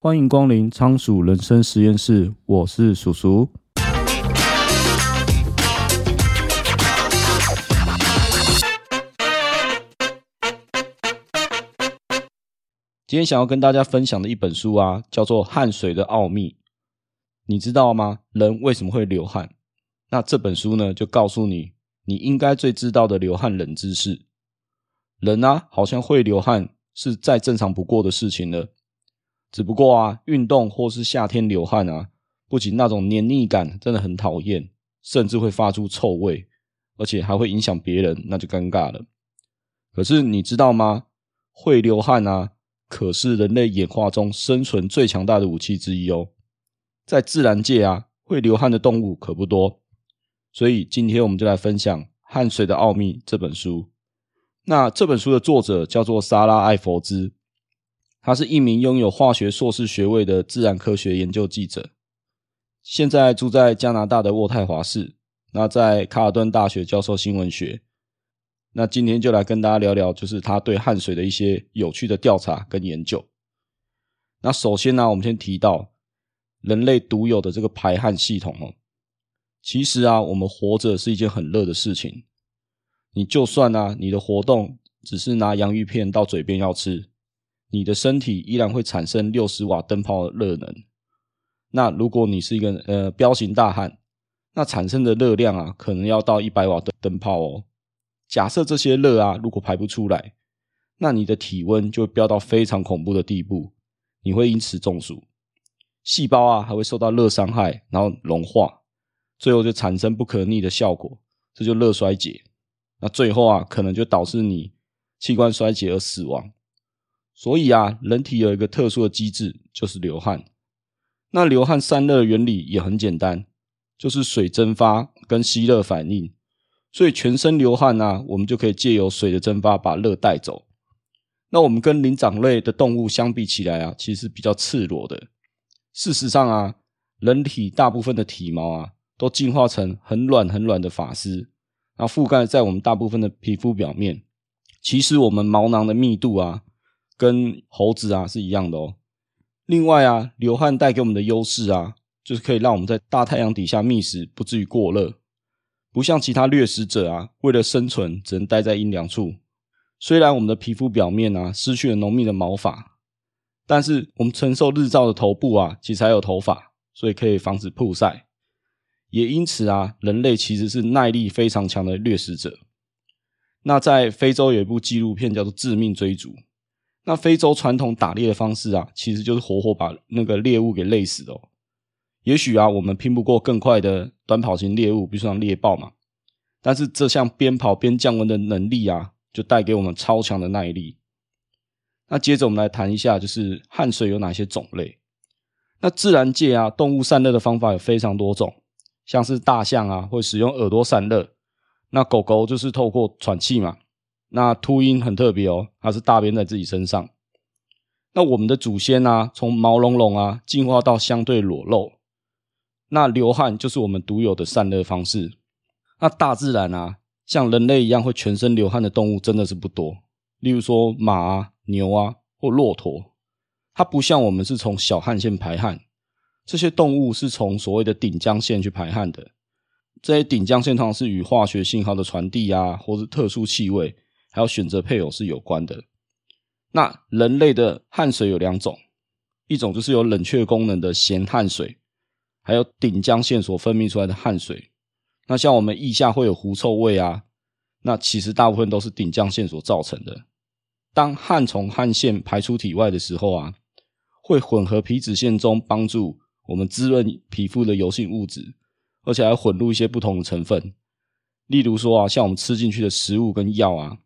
欢迎光临仓鼠人生实验室，我是鼠鼠。今天想要跟大家分享的一本书啊，叫做《汗水的奥秘》。你知道吗？人为什么会流汗？那这本书呢，就告诉你你应该最知道的流汗冷知识。人啊，好像会流汗是再正常不过的事情了。只不过啊，运动或是夏天流汗啊，不仅那种黏腻感真的很讨厌，甚至会发出臭味，而且还会影响别人，那就尴尬了。可是你知道吗？会流汗啊，可是人类演化中生存最强大的武器之一哦。在自然界啊，会流汗的动物可不多。所以今天我们就来分享《汗水的奥秘》这本书。那这本书的作者叫做莎拉·艾佛兹。他是一名拥有化学硕士学位的自然科学研究记者，现在住在加拿大的渥太华市。那在卡尔顿大学教授新闻学。那今天就来跟大家聊聊，就是他对汗水的一些有趣的调查跟研究。那首先呢，我们先提到人类独有的这个排汗系统哦。其实啊，我们活着是一件很热的事情。你就算啊，你的活动只是拿洋芋片到嘴边要吃。你的身体依然会产生六十瓦灯泡的热能。那如果你是一个呃彪形大汉，那产生的热量啊，可能要到一百瓦的灯泡哦。假设这些热啊，如果排不出来，那你的体温就会飙到非常恐怖的地步，你会因此中暑，细胞啊还会受到热伤害，然后融化，最后就产生不可逆的效果，这就热衰竭。那最后啊，可能就导致你器官衰竭而死亡。所以啊，人体有一个特殊的机制，就是流汗。那流汗散热原理也很简单，就是水蒸发跟吸热反应。所以全身流汗啊，我们就可以借由水的蒸发把热带走。那我们跟灵长类的动物相比起来啊，其实比较赤裸的。事实上啊，人体大部分的体毛啊，都进化成很软很软的发丝，然后覆盖在我们大部分的皮肤表面。其实我们毛囊的密度啊，跟猴子啊是一样的哦。另外啊，流汗带给我们的优势啊，就是可以让我们在大太阳底下觅食不至于过热，不像其他掠食者啊，为了生存只能待在阴凉处。虽然我们的皮肤表面啊失去了浓密的毛发，但是我们承受日照的头部啊，其实还有头发，所以可以防止曝晒。也因此啊，人类其实是耐力非常强的掠食者。那在非洲有一部纪录片叫做《致命追逐》。那非洲传统打猎的方式啊，其实就是活活把那个猎物给累死的哦。也许啊，我们拼不过更快的短跑型猎物，比如说像猎豹嘛。但是这项边跑边降温的能力啊，就带给我们超强的耐力。那接着我们来谈一下，就是汗水有哪些种类。那自然界啊，动物散热的方法有非常多种，像是大象啊，会使用耳朵散热。那狗狗就是透过喘气嘛。那秃鹰很特别哦，它是大便在自己身上。那我们的祖先啊，从毛茸茸啊进化到相对裸露，那流汗就是我们独有的散热方式。那大自然啊，像人类一样会全身流汗的动物真的是不多。例如说马啊、牛啊或骆驼，它不像我们是从小汗腺排汗，这些动物是从所谓的顶浆腺去排汗的。这些顶浆腺通常是与化学信号的传递啊，或是特殊气味。还有选择配偶是有关的。那人类的汗水有两种，一种就是有冷却功能的咸汗水，还有顶浆腺所分泌出来的汗水。那像我们腋下会有狐臭味啊，那其实大部分都是顶浆腺所造成的。当汗从汗腺排出体外的时候啊，会混合皮脂腺中帮助我们滋润皮肤的油性物质，而且还混入一些不同的成分。例如说啊，像我们吃进去的食物跟药啊。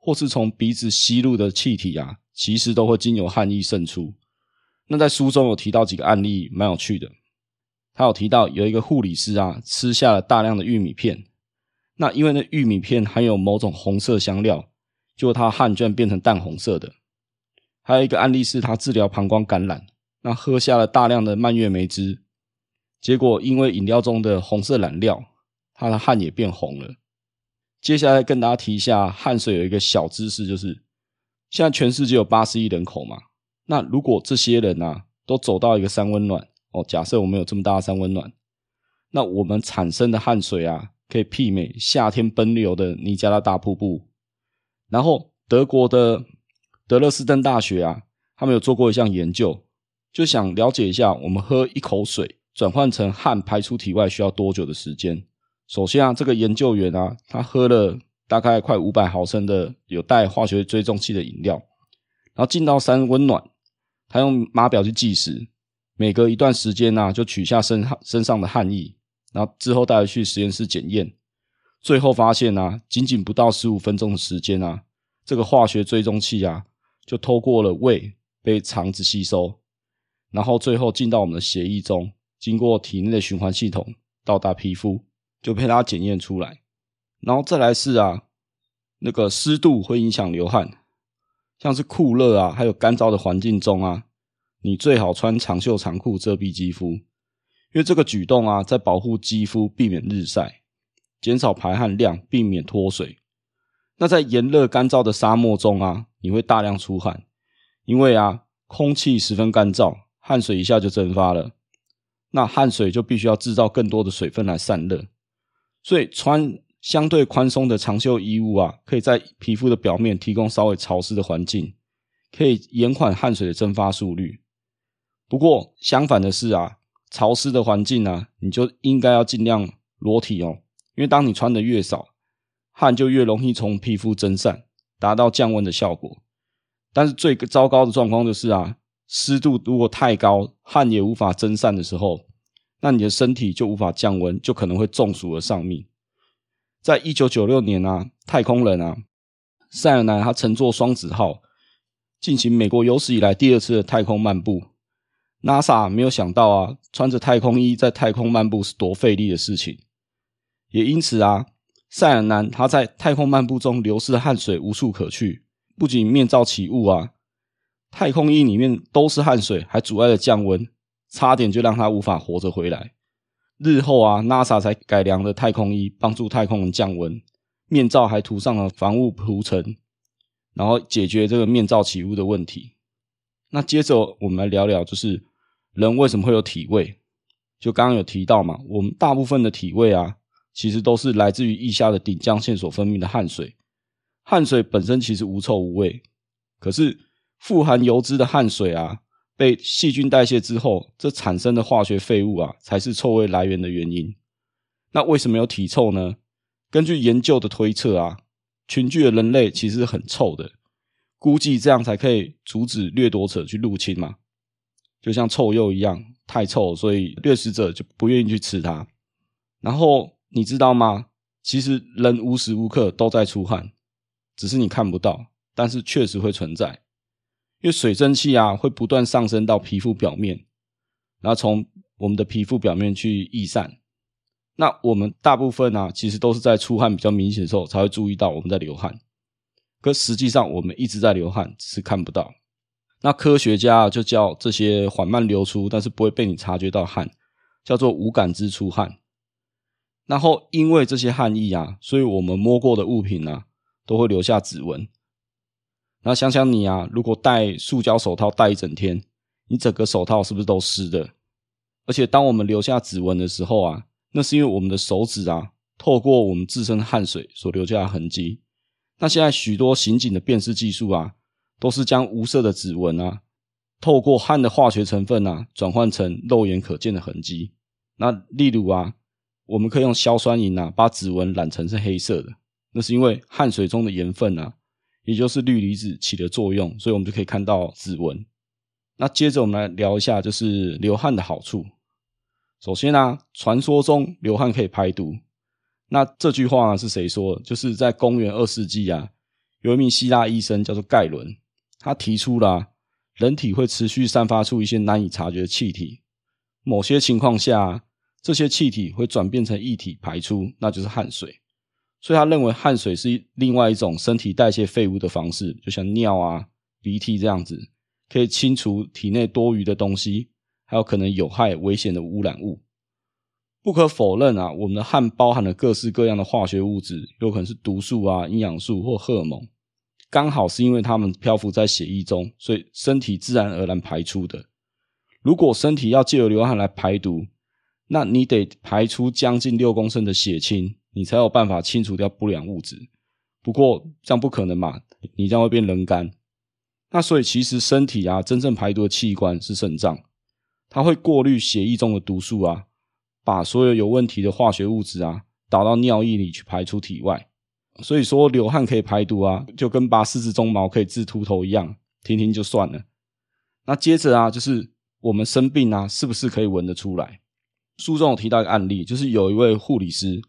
或是从鼻子吸入的气体啊，其实都会经由汗液渗出。那在书中有提到几个案例，蛮有趣的。他有提到有一个护理师啊，吃下了大量的玉米片，那因为那玉米片含有某种红色香料，就他汗居然变成淡红色的。还有一个案例是他治疗膀胱感染，那喝下了大量的蔓越莓汁，结果因为饮料中的红色染料，他的汗也变红了。接下来跟大家提一下汗水有一个小知识，就是现在全世界有八十亿人口嘛，那如果这些人啊都走到一个三温暖哦。假设我们有这么大的三温暖，那我们产生的汗水啊，可以媲美夏天奔流的尼加拉大瀑布。然后德国的德勒斯登大学啊，他们有做过一项研究，就想了解一下我们喝一口水转换成汗排出体外需要多久的时间。首先啊，这个研究员啊，他喝了大概快五百毫升的有带化学追踪器的饮料，然后进到三温暖，他用码表去计时，每隔一段时间呢、啊，就取下身身上的汗液，然后之后带回去实验室检验，最后发现啊，仅仅不到十五分钟的时间啊，这个化学追踪器啊，就透过了胃被肠子吸收，然后最后进到我们的血液中，经过体内的循环系统到达皮肤。就被它检验出来，然后再来是啊，那个湿度会影响流汗，像是酷热啊，还有干燥的环境中啊，你最好穿长袖长裤遮蔽肌肤，因为这个举动啊，在保护肌肤避免日晒，减少排汗量，避免脱水。那在炎热干燥的沙漠中啊，你会大量出汗，因为啊，空气十分干燥，汗水一下就蒸发了，那汗水就必须要制造更多的水分来散热。所以穿相对宽松的长袖衣物啊，可以在皮肤的表面提供稍微潮湿的环境，可以延缓汗水的蒸发速率。不过相反的是啊，潮湿的环境啊，你就应该要尽量裸体哦，因为当你穿的越少，汗就越容易从皮肤蒸散，达到降温的效果。但是最糟糕的状况就是啊，湿度如果太高，汗也无法蒸散的时候。那你的身体就无法降温，就可能会中暑而丧命。在一九九六年啊，太空人啊，塞尔南他乘坐双子号进行美国有史以来第二次的太空漫步。NASA 没有想到啊，穿着太空衣在太空漫步是多费力的事情。也因此啊，塞尔南他在太空漫步中流失的汗水无处可去，不仅面罩起雾啊，太空衣里面都是汗水，还阻碍了降温。差点就让他无法活着回来。日后啊，NASA 才改良了太空衣，帮助太空人降温。面罩还涂上了防雾涂层，然后解决这个面罩起雾的问题。那接着我们来聊聊，就是人为什么会有体味？就刚刚有提到嘛，我们大部分的体味啊，其实都是来自于腋下的顶浆腺所分泌的汗水。汗水本身其实无臭无味，可是富含油脂的汗水啊。被细菌代谢之后，这产生的化学废物啊，才是臭味来源的原因。那为什么有体臭呢？根据研究的推测啊，群居的人类其实很臭的，估计这样才可以阻止掠夺者去入侵嘛。就像臭鼬一样，太臭，所以掠食者就不愿意去吃它。然后你知道吗？其实人无时无刻都在出汗，只是你看不到，但是确实会存在。因为水蒸气啊，会不断上升到皮肤表面，然后从我们的皮肤表面去逸散。那我们大部分啊，其实都是在出汗比较明显的时候才会注意到我们在流汗。可实际上，我们一直在流汗，只是看不到。那科学家就叫这些缓慢流出，但是不会被你察觉到汗，叫做无感知出汗。然后因为这些汗液啊，所以我们摸过的物品啊，都会留下指纹。那想想你啊，如果戴塑胶手套戴一整天，你整个手套是不是都湿的？而且当我们留下指纹的时候啊，那是因为我们的手指啊，透过我们自身的汗水所留下的痕迹。那现在许多刑警的辨识技术啊，都是将无色的指纹啊，透过汗的化学成分啊，转换成肉眼可见的痕迹。那例如啊，我们可以用硝酸银啊，把指纹染成是黑色的，那是因为汗水中的盐分啊。也就是氯离子起的作用，所以我们就可以看到指纹。那接着我们来聊一下，就是流汗的好处。首先呢、传说中流汗可以排毒。那这句话呢是谁说的？就是在公元二世纪啊，有一名希腊医生叫做盖伦，他提出了、人体会持续散发出一些难以察觉的气体，某些情况下，这些气体会转变成液体排出，那就是汗水。所以他认为汗水是另外一种身体代谢废物的方式，就像尿啊、鼻涕这样子，可以清除体内多余的东西，还有可能有害危险的污染物。不可否认啊，我们的汗包含了各式各样的化学物质，有可能是毒素啊、营养素或荷尔蒙，刚好是因为它们漂浮在血液中，所以身体自然而然排出的。如果身体要借由流汗来排毒，那你得排出将近六公升的血清，你才有办法清除掉不良物质。不过这样不可能嘛，你这样会变人干。那所以其实身体啊，真正排毒的器官是肾脏，它会过滤血液中的毒素啊，把所有有问题的化学物质啊导到尿液里去排出体外。所以说流汗可以排毒啊，就跟拔四肢鬃毛可以治秃头一样，听听就算了。那接着啊，就是我们生病啊，是不是可以闻得出来？书中有提到一个案例，就是有一位护理师，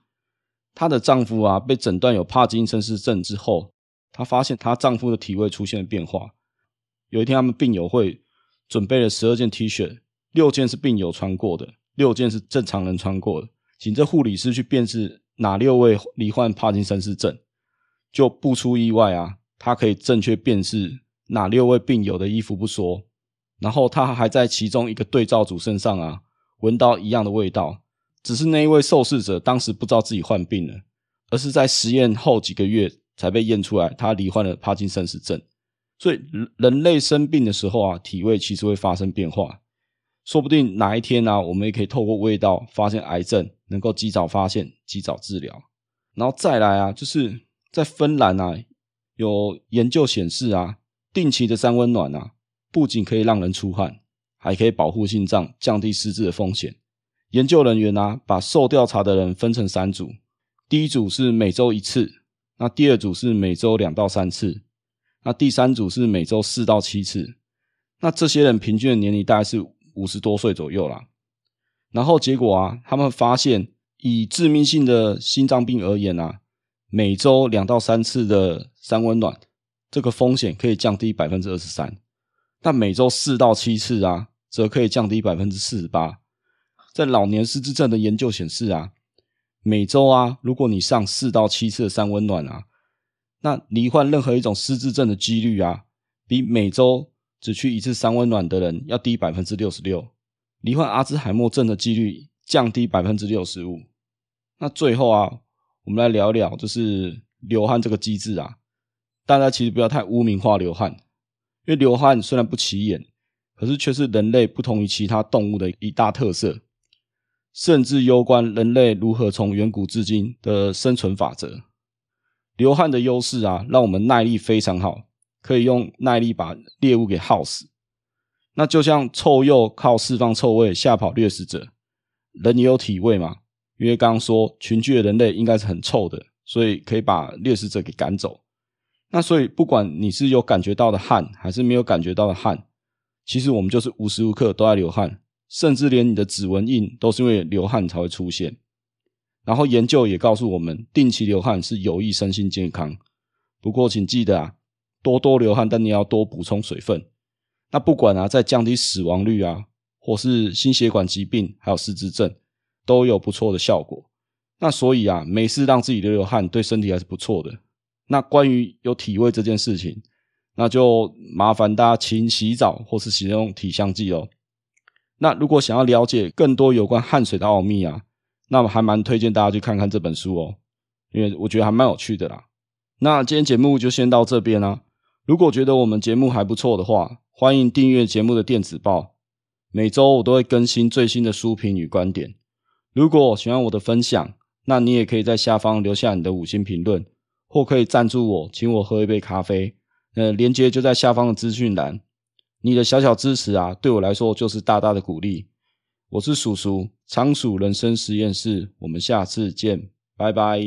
她的丈夫啊被诊断有帕金森氏症之后，她发现她丈夫的体味出现了变化。有一天他们病友会准备了十二件 T 恤，六件是病友穿过的，六件是正常人穿过的，请这护理师去辨识哪六位罹患帕金森氏症，就不出意外啊，他可以正确辨识哪六位病友的衣服不说。然后他还在其中一个对照组身上啊，闻到一样的味道，只是那一位受试者当时不知道自己患病了，而是在实验后几个月才被验出来他罹患了帕金森氏症。所以人类生病的时候啊，体味其实会发生变化，说不定哪一天啊，我们也可以透过味道发现癌症，能够及早发现、及早治疗。然后再来啊，就是在芬兰啊，有研究显示啊，定期的三温暖啊。不仅可以让人出汗，还可以保护心脏，降低失智的风险。研究人员啊，把受调查的人分成三组，第一组是每周一次，那第二组是每周两到三次，那第三组是每周四到七次。那这些人平均的年龄大概是五十多岁左右啦。然后结果啊，他们发现以致命性的心脏病而言啊，每周两到三次的三温暖，这个风险可以降低百分之二十三。但每周四到七次啊，则可以降低百分之四十八。在老年失智症的研究显示啊，每周啊，如果你上四到七次三温暖啊，那罹患任何一种失智症的几率啊，比每周只去一次三温暖的人要低百分之六十六。罹患阿兹海默症的几率降低百分之六十五。那最后啊，我们来聊聊，就是流汗这个机制啊，大家其实不要太污名化流汗。因为流汗虽然不起眼，可是却是人类不同于其他动物的一大特色，甚至攸关人类如何从远古至今的生存法则。流汗的优势啊，让我们耐力非常好，可以用耐力把猎物给耗死。那就像臭鼬靠释放臭味吓跑掠食者，人也有体味嘛。因为刚刚说群居的人类应该是很臭的，所以可以把掠食者给赶走。那所以，不管你是有感觉到的汗，还是没有感觉到的汗，其实我们就是无时无刻都在流汗，甚至连你的指纹印都是因为流汗才会出现。然后研究也告诉我们，定期流汗是有益身心健康。不过，请记得啊，多多流汗，但你要多补充水分。那不管啊，在降低死亡率啊，或是心血管疾病，还有失智症，都有不错的效果。那所以啊，没事让自己流流汗，对身体还是不错的。那关于有体味这件事情，那就麻烦大家勤洗澡或是使用体香剂哦。那如果想要了解更多有关汗水的奥秘啊，那么还蛮推荐大家去看看这本书哦，因为我觉得还蛮有趣的啦。那今天节目就先到这边啦。如果觉得我们节目还不错的话，欢迎订阅节目的电子报，每周我都会更新最新的书评与观点。如果喜欢我的分享，那你也可以在下方留下你的五星评论。或可以赞助我，请我喝一杯咖啡，呃，连接就在下方的资讯栏。你的小小支持啊，对我来说就是大大的鼓励。我是鼠鼠，仓鼠人生实验室，我们下次见，拜拜。